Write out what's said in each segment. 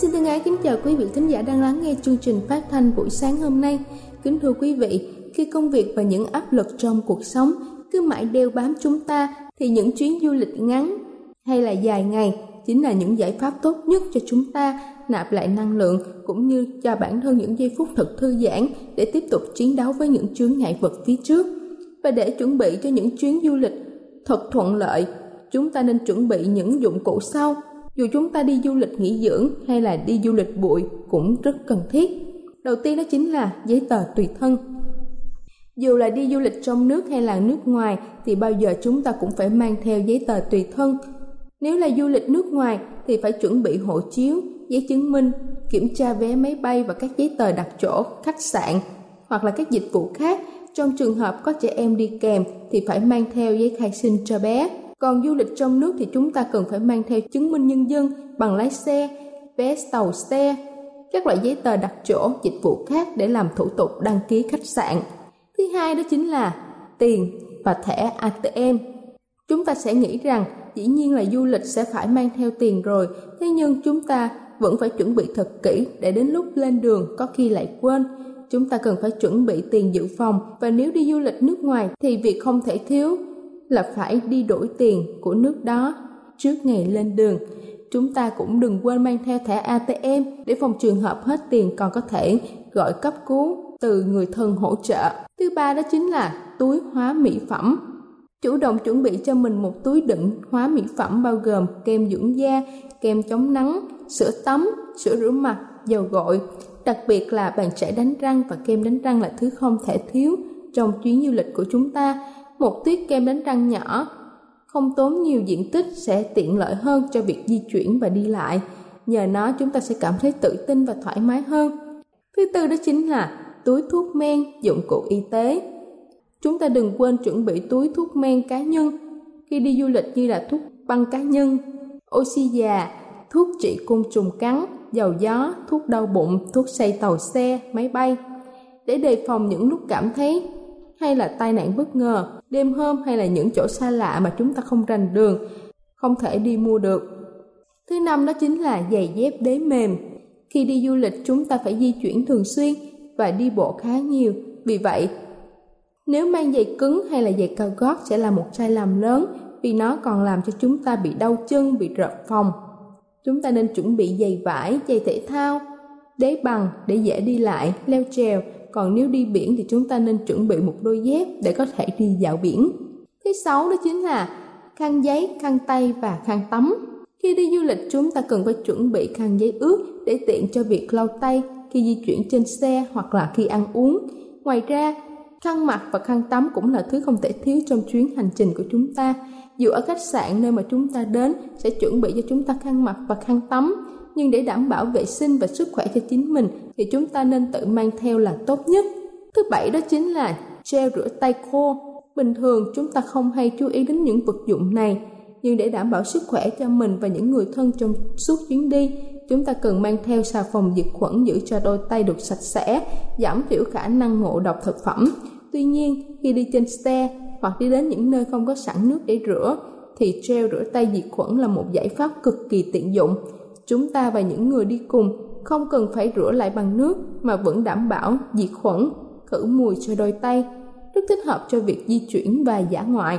Xin thân ái kính chào quý vị thính giả đang lắng nghe chương trình phát thanh buổi sáng hôm nay. Kính thưa quý vị, khi công việc và những áp lực trong cuộc sống cứ mãi đeo bám chúng ta thì những chuyến du lịch ngắn hay là dài ngày chính là những giải pháp tốt nhất cho chúng ta nạp lại năng lượng cũng như cho bản thân những giây phút thật thư giãn để tiếp tục chiến đấu với những chướng ngại vật phía trước. Và để chuẩn bị cho những chuyến du lịch thật thuận lợi, chúng ta nên chuẩn bị những dụng cụ sau dù chúng ta đi du lịch nghỉ dưỡng hay là đi du lịch bụi cũng rất cần thiết. Đầu tiên đó chính là giấy tờ tùy thân. Dù là đi du lịch trong nước hay là nước ngoài thì bao giờ chúng ta cũng phải mang theo giấy tờ tùy thân. Nếu là du lịch nước ngoài thì phải chuẩn bị hộ chiếu, giấy chứng minh, kiểm tra vé máy bay và các giấy tờ đặt chỗ, khách sạn hoặc là các dịch vụ khác. Trong trường hợp có trẻ em đi kèm thì phải mang theo giấy khai sinh cho bé. Còn du lịch trong nước thì chúng ta cần phải mang theo chứng minh nhân dân, bằng lái xe, vé tàu xe, các loại giấy tờ đặt chỗ, dịch vụ khác để làm thủ tục đăng ký khách sạn. Thứ hai đó chính là tiền và thẻ ATM. Chúng ta sẽ nghĩ rằng dĩ nhiên là du lịch sẽ phải mang theo tiền rồi, thế nhưng chúng ta vẫn phải chuẩn bị thật kỹ để đến lúc lên đường có khi lại quên. Chúng ta cần phải chuẩn bị tiền dự phòng và nếu đi du lịch nước ngoài thì việc không thể thiếu là phải đi đổi tiền của nước đó trước ngày lên đường. Chúng ta cũng đừng quên mang theo thẻ ATM để phòng trường hợp hết tiền còn có thể gọi cấp cứu từ người thân hỗ trợ. Thứ ba đó chính là túi hóa mỹ phẩm. Chủ động chuẩn bị cho mình một túi đựng hóa mỹ phẩm bao gồm kem dưỡng da, kem chống nắng, sữa tắm, sữa rửa mặt, dầu gội. Đặc biệt là bàn chải đánh răng và kem đánh răng là thứ không thể thiếu trong chuyến du lịch của chúng ta một tuyết kem đánh răng nhỏ. Không tốn nhiều diện tích sẽ tiện lợi hơn cho việc di chuyển và đi lại. Nhờ nó, chúng ta sẽ cảm thấy tự tin và thoải mái hơn. Thứ tư đó chính là túi thuốc men dụng cụ y tế. Chúng ta đừng quên chuẩn bị túi thuốc men cá nhân. Khi đi du lịch như là thuốc băng cá nhân, oxy già, thuốc trị côn trùng cắn, dầu gió, thuốc đau bụng, thuốc xây tàu xe, máy bay. Để đề phòng những lúc cảm thấy hay là tai nạn bất ngờ, đêm hôm hay là những chỗ xa lạ mà chúng ta không rành đường, không thể đi mua được. Thứ năm đó chính là giày dép đế mềm. Khi đi du lịch chúng ta phải di chuyển thường xuyên và đi bộ khá nhiều. Vì vậy, nếu mang giày cứng hay là giày cao gót sẽ là một sai lầm lớn vì nó còn làm cho chúng ta bị đau chân, bị rợp phòng. Chúng ta nên chuẩn bị giày vải, giày thể thao, đế bằng để dễ đi lại, leo trèo còn nếu đi biển thì chúng ta nên chuẩn bị một đôi dép để có thể đi dạo biển. Thứ sáu đó chính là khăn giấy, khăn tay và khăn tắm. Khi đi du lịch chúng ta cần phải chuẩn bị khăn giấy ướt để tiện cho việc lau tay khi di chuyển trên xe hoặc là khi ăn uống. Ngoài ra, khăn mặt và khăn tắm cũng là thứ không thể thiếu trong chuyến hành trình của chúng ta. Dù ở khách sạn nơi mà chúng ta đến sẽ chuẩn bị cho chúng ta khăn mặt và khăn tắm nhưng để đảm bảo vệ sinh và sức khỏe cho chính mình thì chúng ta nên tự mang theo là tốt nhất. Thứ bảy đó chính là gel rửa tay khô. Bình thường chúng ta không hay chú ý đến những vật dụng này, nhưng để đảm bảo sức khỏe cho mình và những người thân trong suốt chuyến đi, chúng ta cần mang theo xà phòng diệt khuẩn giữ cho đôi tay được sạch sẽ, giảm thiểu khả năng ngộ độc thực phẩm. Tuy nhiên, khi đi trên xe hoặc đi đến những nơi không có sẵn nước để rửa, thì gel rửa tay diệt khuẩn là một giải pháp cực kỳ tiện dụng. Chúng ta và những người đi cùng không cần phải rửa lại bằng nước mà vẫn đảm bảo diệt khuẩn, khử mùi cho đôi tay, rất thích hợp cho việc di chuyển và giả ngoại.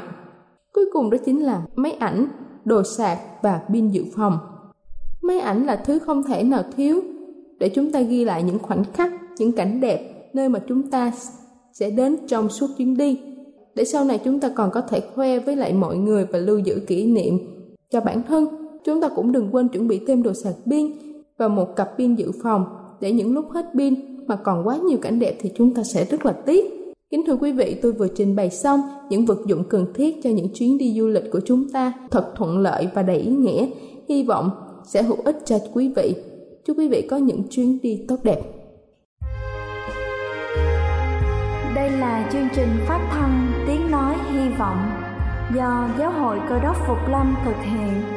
Cuối cùng đó chính là máy ảnh, đồ sạc và pin dự phòng. Máy ảnh là thứ không thể nào thiếu để chúng ta ghi lại những khoảnh khắc, những cảnh đẹp nơi mà chúng ta sẽ đến trong suốt chuyến đi để sau này chúng ta còn có thể khoe với lại mọi người và lưu giữ kỷ niệm cho bản thân chúng ta cũng đừng quên chuẩn bị thêm đồ sạc pin và một cặp pin dự phòng để những lúc hết pin mà còn quá nhiều cảnh đẹp thì chúng ta sẽ rất là tiếc Kính thưa quý vị, tôi vừa trình bày xong những vật dụng cần thiết cho những chuyến đi du lịch của chúng ta thật thuận lợi và đầy ý nghĩa. Hy vọng sẽ hữu ích cho quý vị. Chúc quý vị có những chuyến đi tốt đẹp. Đây là chương trình phát thanh Tiếng Nói Hy Vọng do Giáo hội Cơ đốc Phục Lâm thực hiện.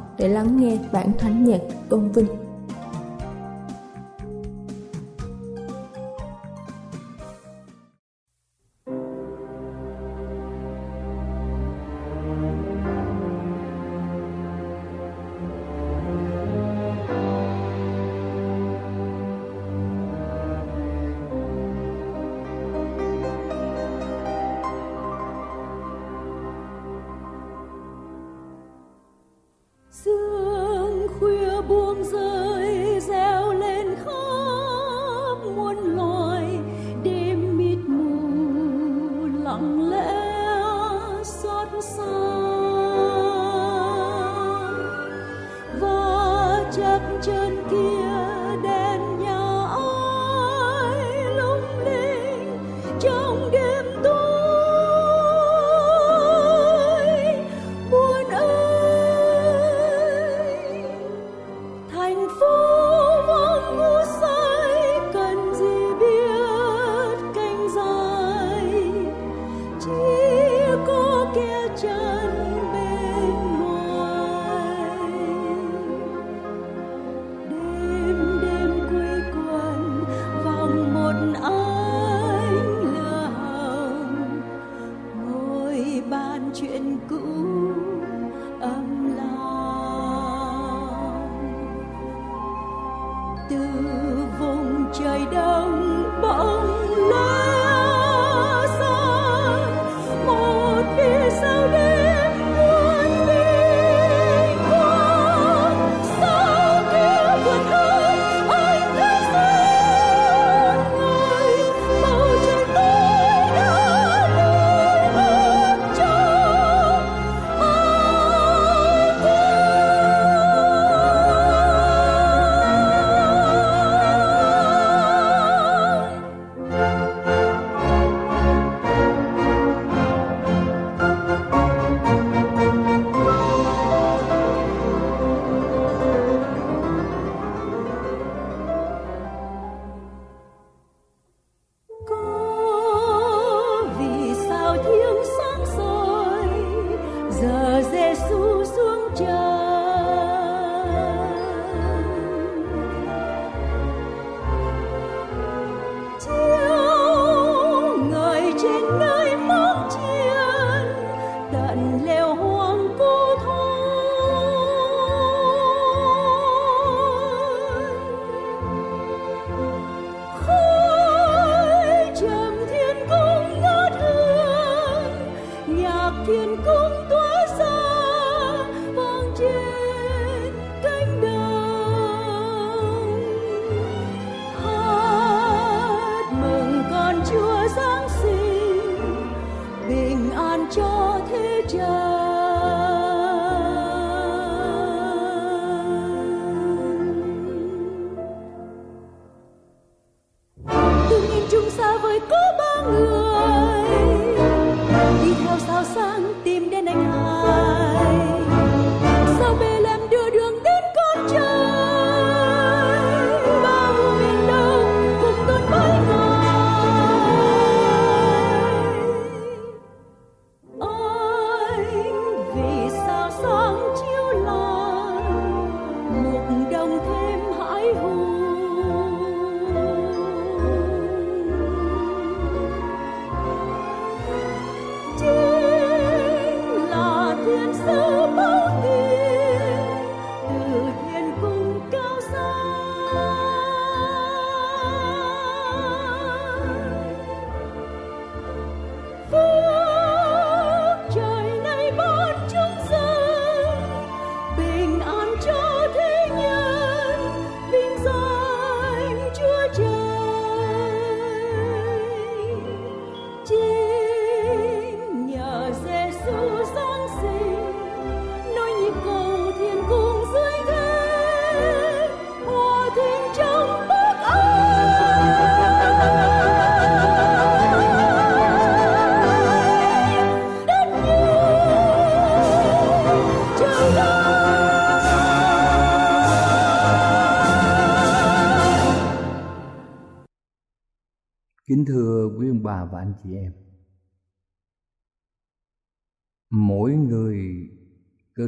để lắng nghe bản thánh nhạc tôn vinh. lặng lẽ xót xa. Và chắc chân kia từ vùng trời đông bỗng lớn Because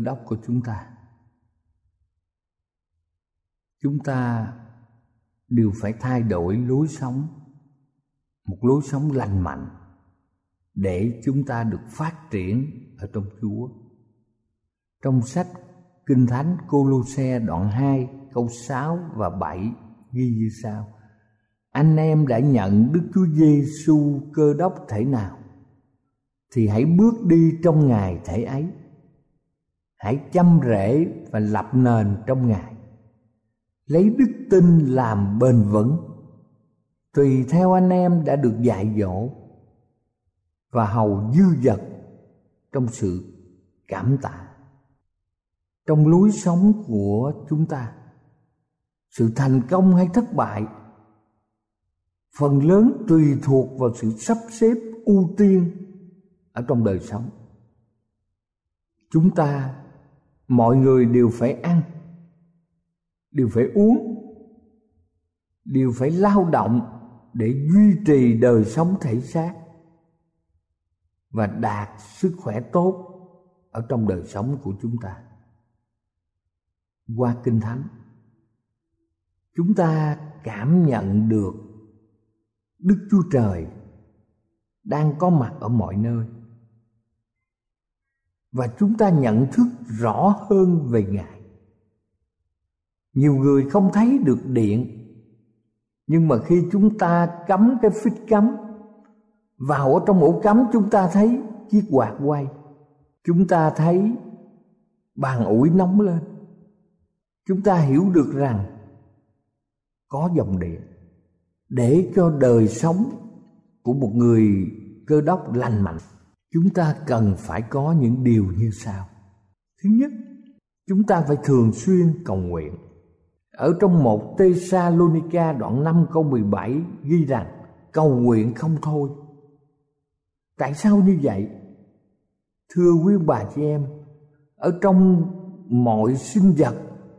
cơ đốc của chúng ta. Chúng ta đều phải thay đổi lối sống, Một lối sống lành mạnh Để chúng ta được phát triển ở trong Chúa. Trong sách Kinh Thánh Cô-lô-xe đoạn 2 câu 6 và 7 ghi như sau. Anh em đã nhận Đức Chúa Giêsu cơ đốc thể nào thì hãy bước đi trong ngài thể ấy hãy chăm rễ và lập nền trong ngài. Lấy đức tin làm bền vững. Tùy theo anh em đã được dạy dỗ và hầu dư dật trong sự cảm tạ. Trong lối sống của chúng ta, sự thành công hay thất bại, phần lớn tùy thuộc vào sự sắp xếp ưu tiên ở trong đời sống. Chúng ta mọi người đều phải ăn, đều phải uống, đều phải lao động để duy trì đời sống thể xác và đạt sức khỏe tốt ở trong đời sống của chúng ta. Qua kinh thánh, chúng ta cảm nhận được Đức Chúa Trời đang có mặt ở mọi nơi và chúng ta nhận thức rõ hơn về Ngài. Nhiều người không thấy được điện, nhưng mà khi chúng ta cắm cái phích cắm, vào ở trong ổ cắm chúng ta thấy chiếc quạt quay. Chúng ta thấy bàn ủi nóng lên. Chúng ta hiểu được rằng có dòng điện để cho đời sống của một người cơ đốc lành mạnh chúng ta cần phải có những điều như sau. Thứ nhất, chúng ta phải thường xuyên cầu nguyện. Ở trong một Thessalonica đoạn 5 câu 17 ghi rằng, cầu nguyện không thôi. Tại sao như vậy? Thưa quý bà chị em, ở trong mọi sinh vật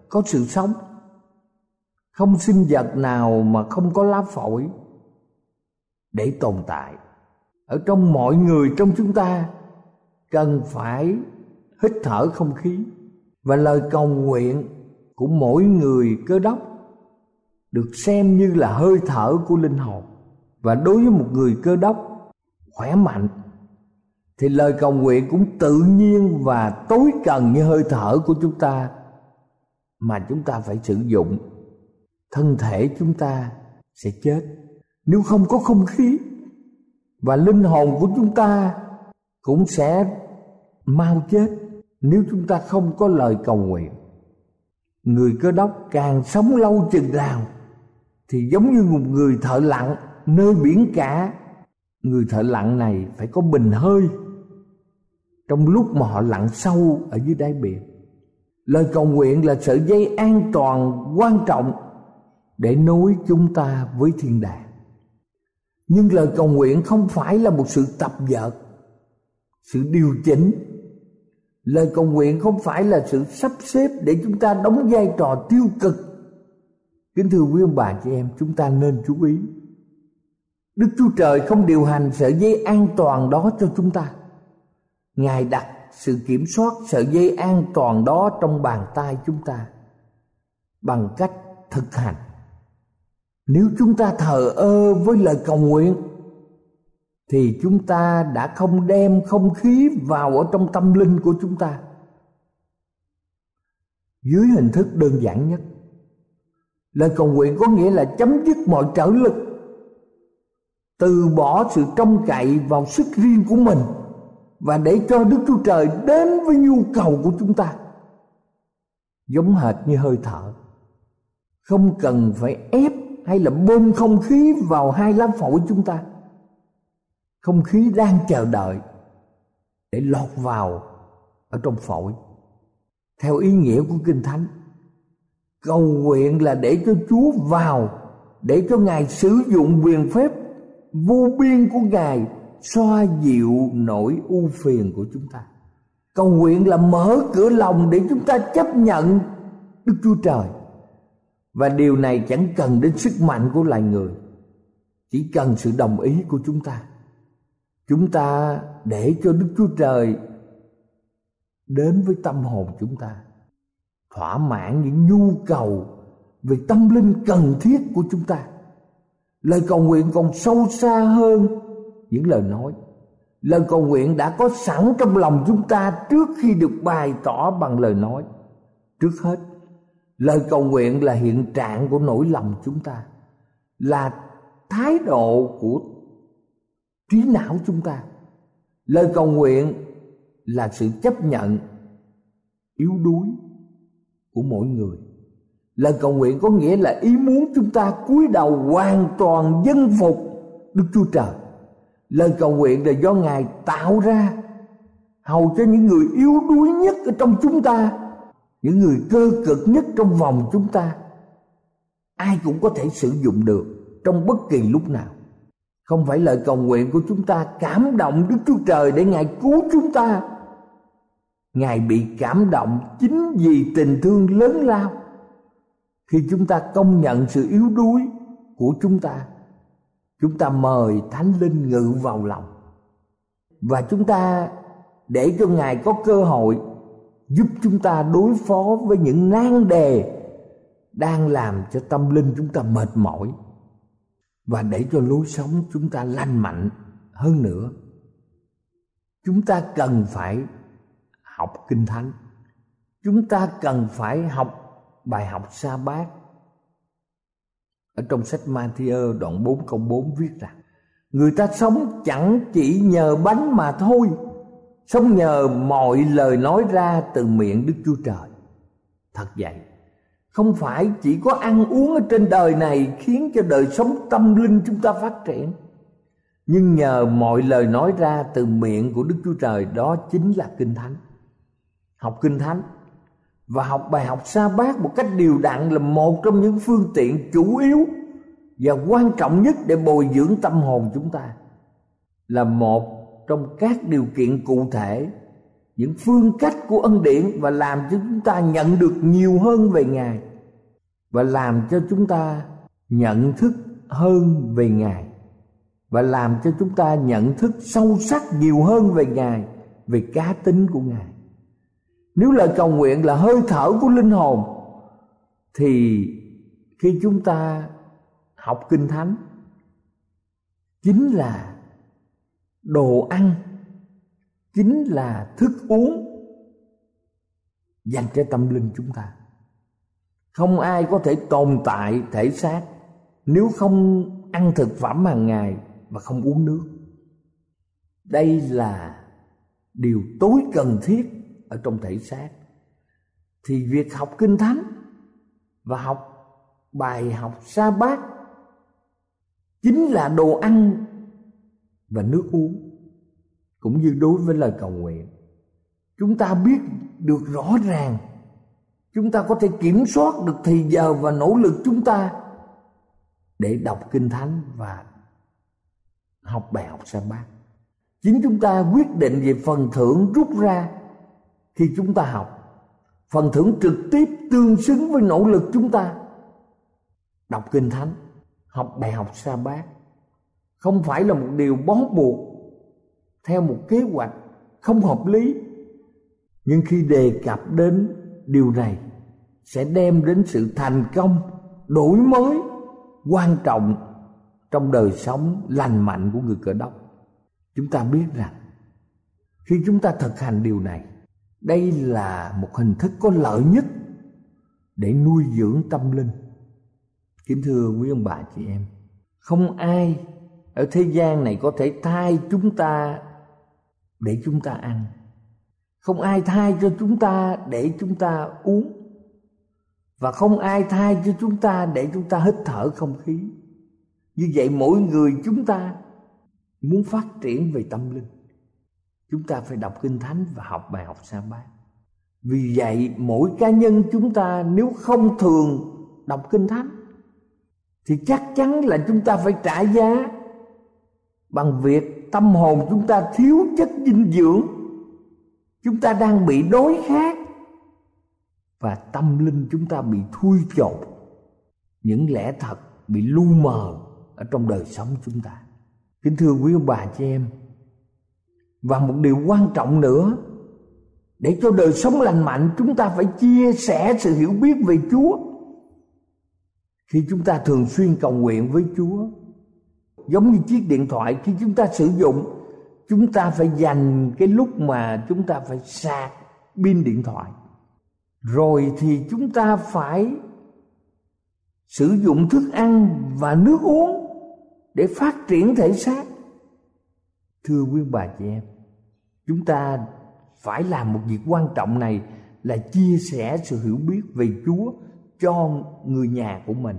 có sự sống. Không sinh vật nào mà không có lá phổi để tồn tại ở trong mọi người trong chúng ta cần phải hít thở không khí. Và lời cầu nguyện của mỗi người cơ đốc được xem như là hơi thở của linh hồn. Và đối với một người cơ đốc khỏe mạnh, thì lời cầu nguyện cũng tự nhiên và tối cần như hơi thở của chúng ta mà chúng ta phải sử dụng. Thân thể chúng ta sẽ chết. Nếu không có không khí và linh hồn của chúng ta cũng sẽ mau chết nếu chúng ta không có lời cầu nguyện. Người cơ đốc càng sống lâu chừng nào thì giống như một người thợ lặn nơi biển cả. Người thợ lặn này phải có bình hơi trong lúc mà họ lặn sâu ở dưới đáy biển. Lời cầu nguyện là sợi dây an toàn quan trọng để nối chúng ta với thiên đàng nhưng lời cầu nguyện không phải là một sự tập dợt, sự điều chỉnh. Lời cầu nguyện không phải là sự sắp xếp để chúng ta đóng vai trò tiêu cực. Kính thưa quý ông bà chị em chúng ta nên chú ý. Đức chúa trời không điều hành sợi dây an toàn đó cho chúng ta. Ngài đặt sự kiểm soát sợi dây an toàn đó trong bàn tay chúng ta bằng cách thực hành nếu chúng ta thờ ơ với lời cầu nguyện, thì chúng ta đã không đem không khí vào ở trong tâm linh của chúng ta. Dưới hình thức đơn giản nhất, lời cầu nguyện có nghĩa là chấm dứt mọi trở lực, từ bỏ sự trông cậy vào sức riêng của mình và để cho đức chúa trời đến với nhu cầu của chúng ta. Giống hệt như hơi thở, không cần phải ép hay là bơm không khí vào hai lá phổi chúng ta? Không khí đang chờ đợi để lọt vào ở trong phổi. Theo ý nghĩa của kinh thánh, cầu nguyện là để cho chúa vào, để cho ngài sử dụng quyền phép vô biên của ngài xoa dịu nỗi u phiền của chúng ta. Cầu nguyện là mở cửa lòng để chúng ta chấp nhận đức chúa trời và điều này chẳng cần đến sức mạnh của loài người. Chỉ cần sự đồng ý của chúng ta. Chúng ta để cho đức chúa trời đến với tâm hồn chúng ta. Thỏa mãn những nhu cầu về tâm linh cần thiết của chúng ta. Lời cầu nguyện còn sâu xa hơn những lời nói. Lời cầu nguyện đã có sẵn trong lòng chúng ta trước khi được bày tỏ bằng lời nói. Trước hết lời cầu nguyện là hiện trạng của nỗi lòng chúng ta, là thái độ của trí não chúng ta. Lời cầu nguyện là sự chấp nhận yếu đuối của mỗi người. Lời cầu nguyện có nghĩa là ý muốn chúng ta cúi đầu hoàn toàn dân phục đức chúa trời. Lời cầu nguyện là do ngài tạo ra, hầu cho những người yếu đuối nhất ở trong chúng ta những người cơ cực nhất trong vòng chúng ta, ai cũng có thể sử dụng được trong bất kỳ lúc nào. Không phải lời cầu nguyện của chúng ta cảm động đức chúa trời để ngài cứu chúng ta. Ngài bị cảm động chính vì tình thương lớn lao. Khi chúng ta công nhận sự yếu đuối của chúng ta chúng ta mời thánh linh ngự vào lòng. Và chúng ta để cho ngài có cơ hội giúp chúng ta đối phó với những nan đề đang làm cho tâm linh chúng ta mệt mỏi và để cho lối sống chúng ta lành mạnh hơn nữa. Chúng ta cần phải học kinh thánh. Chúng ta cần phải học bài học sa bát. Ở trong sách Matthew đoạn 4 câu 4 viết rằng, Người ta sống chẳng chỉ nhờ bánh mà thôi Sống nhờ mọi lời nói ra từ miệng Đức Chúa Trời. Thật vậy, Không phải chỉ có ăn uống ở trên đời này Khiến cho đời sống tâm linh chúng ta phát triển. Nhưng nhờ mọi lời nói ra từ miệng của Đức Chúa Trời, Đó chính là Kinh Thánh. Học Kinh Thánh và học bài học sa bát một cách điều đặn là một trong những phương tiện chủ yếu và quan trọng nhất để bồi dưỡng tâm hồn chúng ta. Là một trong các điều kiện cụ thể, những phương cách của ân điển và làm cho chúng ta nhận được nhiều hơn về ngài và làm cho chúng ta nhận thức hơn về ngài và làm cho chúng ta nhận thức sâu sắc nhiều hơn về ngài, về cá tính của ngài. Nếu lời cầu nguyện là hơi thở của linh hồn, thì khi chúng ta học kinh thánh, chính là đồ ăn chính là thức uống dành cho tâm linh chúng ta. Không ai có thể tồn tại thể xác nếu không ăn thực phẩm hàng ngày và không uống nước. Đây là điều tối cần thiết ở trong thể xác. Thì việc học kinh thánh và học bài học sa bát chính là đồ ăn và nước uống, cũng như đối với lời cầu nguyện. Chúng ta biết được rõ ràng, chúng ta có thể kiểm soát được thì giờ và nỗ lực chúng ta để đọc kinh thánh và học bài học sa bát. Chính chúng ta quyết định về phần thưởng rút ra khi chúng ta học. Phần thưởng trực tiếp tương xứng với nỗ lực chúng ta đọc kinh thánh, học bài học sa bát không phải là một điều bó buộc theo một kế hoạch không hợp lý. Nhưng khi đề cập đến điều này, sẽ đem đến sự thành công đổi mới quan trọng trong đời sống lành mạnh của người cờ đốc. Chúng ta biết rằng, khi chúng ta thực hành điều này, đây là một hình thức có lợi nhất để nuôi dưỡng tâm linh. Kính thưa quý ông bà chị em, không ai ở thế gian này có thể thay chúng ta để chúng ta ăn. Không ai thay cho chúng ta để chúng ta uống. Và không ai thay cho chúng ta để chúng ta hít thở không khí. Như vậy mỗi người chúng ta muốn phát triển về tâm linh. Chúng ta phải đọc kinh thánh và học bài học sa bát vì vậy mỗi cá nhân chúng ta nếu không thường đọc kinh thánh, thì chắc chắn là chúng ta phải trả giá bằng việc tâm hồn chúng ta thiếu chất dinh dưỡng, chúng ta đang bị đói khát, và tâm linh chúng ta bị thui chột, những lẽ thật bị lu mờ ở trong đời sống chúng ta. Kính thưa quý ông bà chị em, và một điều quan trọng nữa, để cho đời sống lành mạnh, chúng ta phải chia sẻ sự hiểu biết về chúa. Khi chúng ta thường xuyên cầu nguyện với chúa giống như chiếc điện thoại, khi chúng ta sử dụng, chúng ta phải dành cái lúc mà chúng ta phải sạc pin điện thoại. Rồi thì chúng ta phải sử dụng thức ăn và nước uống để phát triển thể xác. Thưa quý bà chị em, chúng ta phải làm một việc quan trọng này là chia sẻ sự hiểu biết về Chúa cho người nhà của mình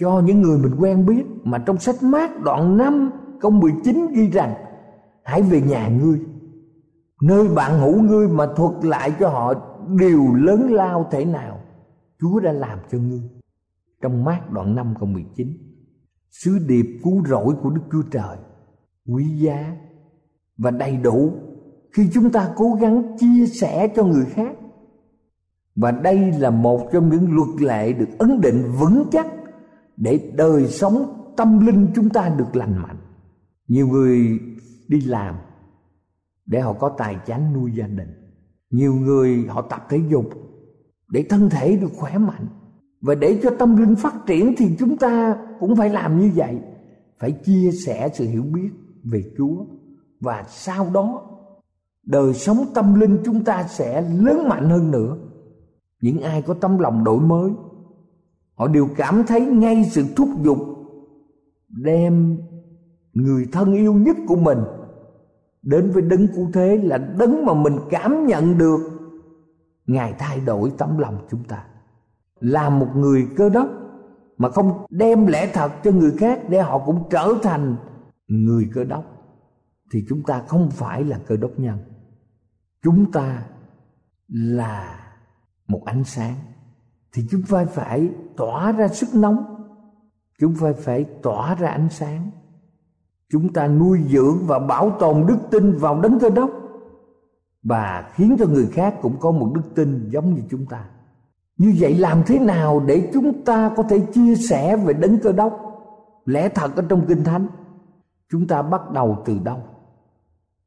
cho những người mình quen biết mà trong sách mát đoạn 5 câu 19 ghi rằng, hãy về nhà ngươi. Nơi bạn ngủ ngươi mà thuật lại cho họ điều lớn lao thể nào, Chúa đã làm cho ngươi. Trong mát đoạn 5 câu 19 sứ điệp cứu rỗi của Đức Chúa Trời, quý giá và đầy đủ khi chúng ta cố gắng chia sẻ cho người khác. Và đây là một trong những luật lệ được ấn định vững chắc để đời sống tâm linh chúng ta được lành mạnh. Nhiều người đi làm để họ có tài chánh nuôi gia đình. Nhiều người họ tập thể dục để thân thể được khỏe mạnh. Và để cho tâm linh phát triển thì chúng ta cũng phải làm như vậy. Phải chia sẻ sự hiểu biết về chúa. Và sau đó, đời sống tâm linh chúng ta sẽ lớn mạnh hơn nữa. Những ai có tấm lòng đổi mới họ đều cảm thấy ngay sự thúc giục đem người thân yêu nhất của mình đến với đấng cụ thế là đấng mà mình cảm nhận được. Ngài thay đổi tấm lòng chúng ta. Là một người cơ đốc mà không đem lẽ thật cho người khác để họ cũng trở thành người cơ đốc, thì chúng ta không phải là cơ đốc nhân. Chúng ta là một ánh sáng thì chúng ta phải tỏa ra sức nóng. Chúng ta phải tỏa ra ánh sáng. Chúng ta nuôi dưỡng và bảo tồn đức tin vào đấng cơ đốc. Và khiến cho người khác cũng có một đức tin giống như chúng ta. Như vậy làm thế nào để chúng ta có thể chia sẻ về đấng cơ đốc? Lẽ thật ở trong kinh thánh, chúng ta bắt đầu từ đâu?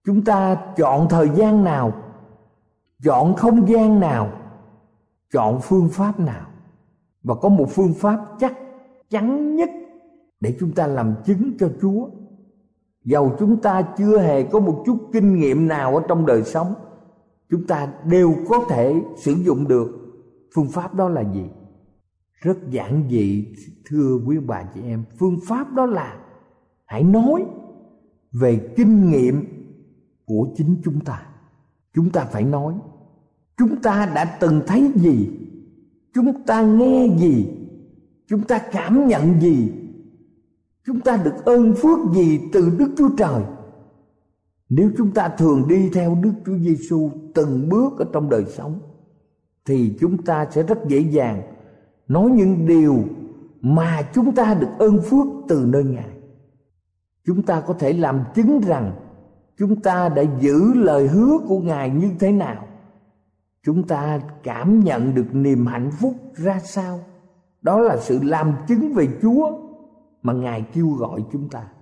Chúng ta chọn thời gian nào? Chọn không gian nào? Chọn phương pháp nào. Và có một phương pháp chắc chắn nhất để chúng ta làm chứng cho chúa. Dầu chúng ta chưa hề có một chút kinh nghiệm nào ở trong đời sống, chúng ta đều có thể sử dụng được. Phương pháp đó là gì? Rất giản dị, thưa quý bà chị em. Phương pháp đó là hãy nói về kinh nghiệm của chính chúng ta. Chúng ta phải nói chúng ta đã từng thấy gì? Chúng ta nghe gì? Chúng ta cảm nhận gì? Chúng ta được ơn phước gì từ đức chúa trời? Nếu chúng ta thường đi theo đức chúa giêsu từng bước ở trong đời sống, thì chúng ta sẽ rất dễ dàng nói những điều mà chúng ta được ơn phước từ nơi ngài. Chúng ta có thể làm chứng rằng chúng ta đã giữ lời hứa của ngài như thế nào chúng ta cảm nhận được niềm hạnh phúc ra sao? Đó là sự làm chứng về chúa mà ngài kêu gọi chúng ta.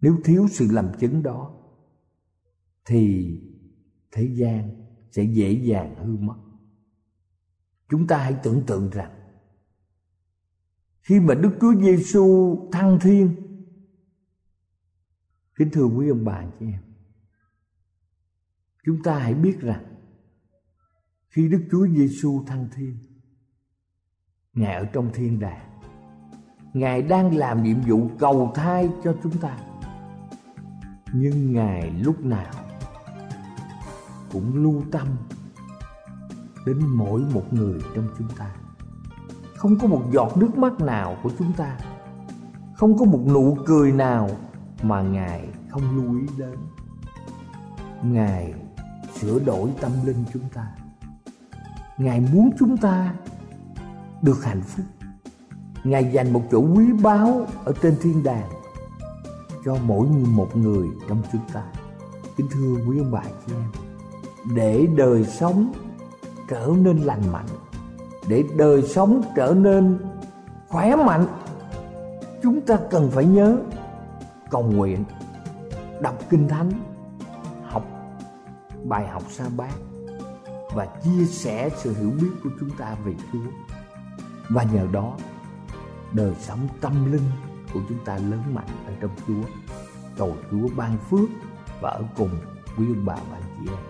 Nếu thiếu sự làm chứng đó, thì thế gian sẽ dễ dàng hư mất. Chúng ta hãy tưởng tượng rằng, khi mà đức chúa giêsu thăng thiên, kính thưa quý ông bà chị em, chúng ta hãy biết rằng khi đức chúa giêsu thăng thiên, ngài ở trong thiên đàng. Ngài đang làm nhiệm vụ cầu thai cho chúng ta. Nhưng ngài lúc nào cũng lưu tâm đến mỗi một người trong chúng ta. Không có một giọt nước mắt nào của chúng ta. Không có một nụ cười nào mà ngài không lưu ý đến. Ngài sửa đổi tâm linh chúng ta ngài muốn chúng ta được hạnh phúc. Ngài dành một chỗ quý báu ở trên thiên đàng cho mỗi một người trong chúng ta. Kính thưa quý ông bà chị em, để đời sống trở nên lành mạnh, để đời sống trở nên khỏe mạnh, chúng ta cần phải nhớ cầu nguyện, đọc kinh thánh, học bài học sa bát và chia sẻ sự hiểu biết của chúng ta về Chúa. Và nhờ đó, đời sống tâm linh của chúng ta lớn mạnh ở trong Chúa. Cầu Chúa ban phước và ở cùng quý ông bà và anh chị em.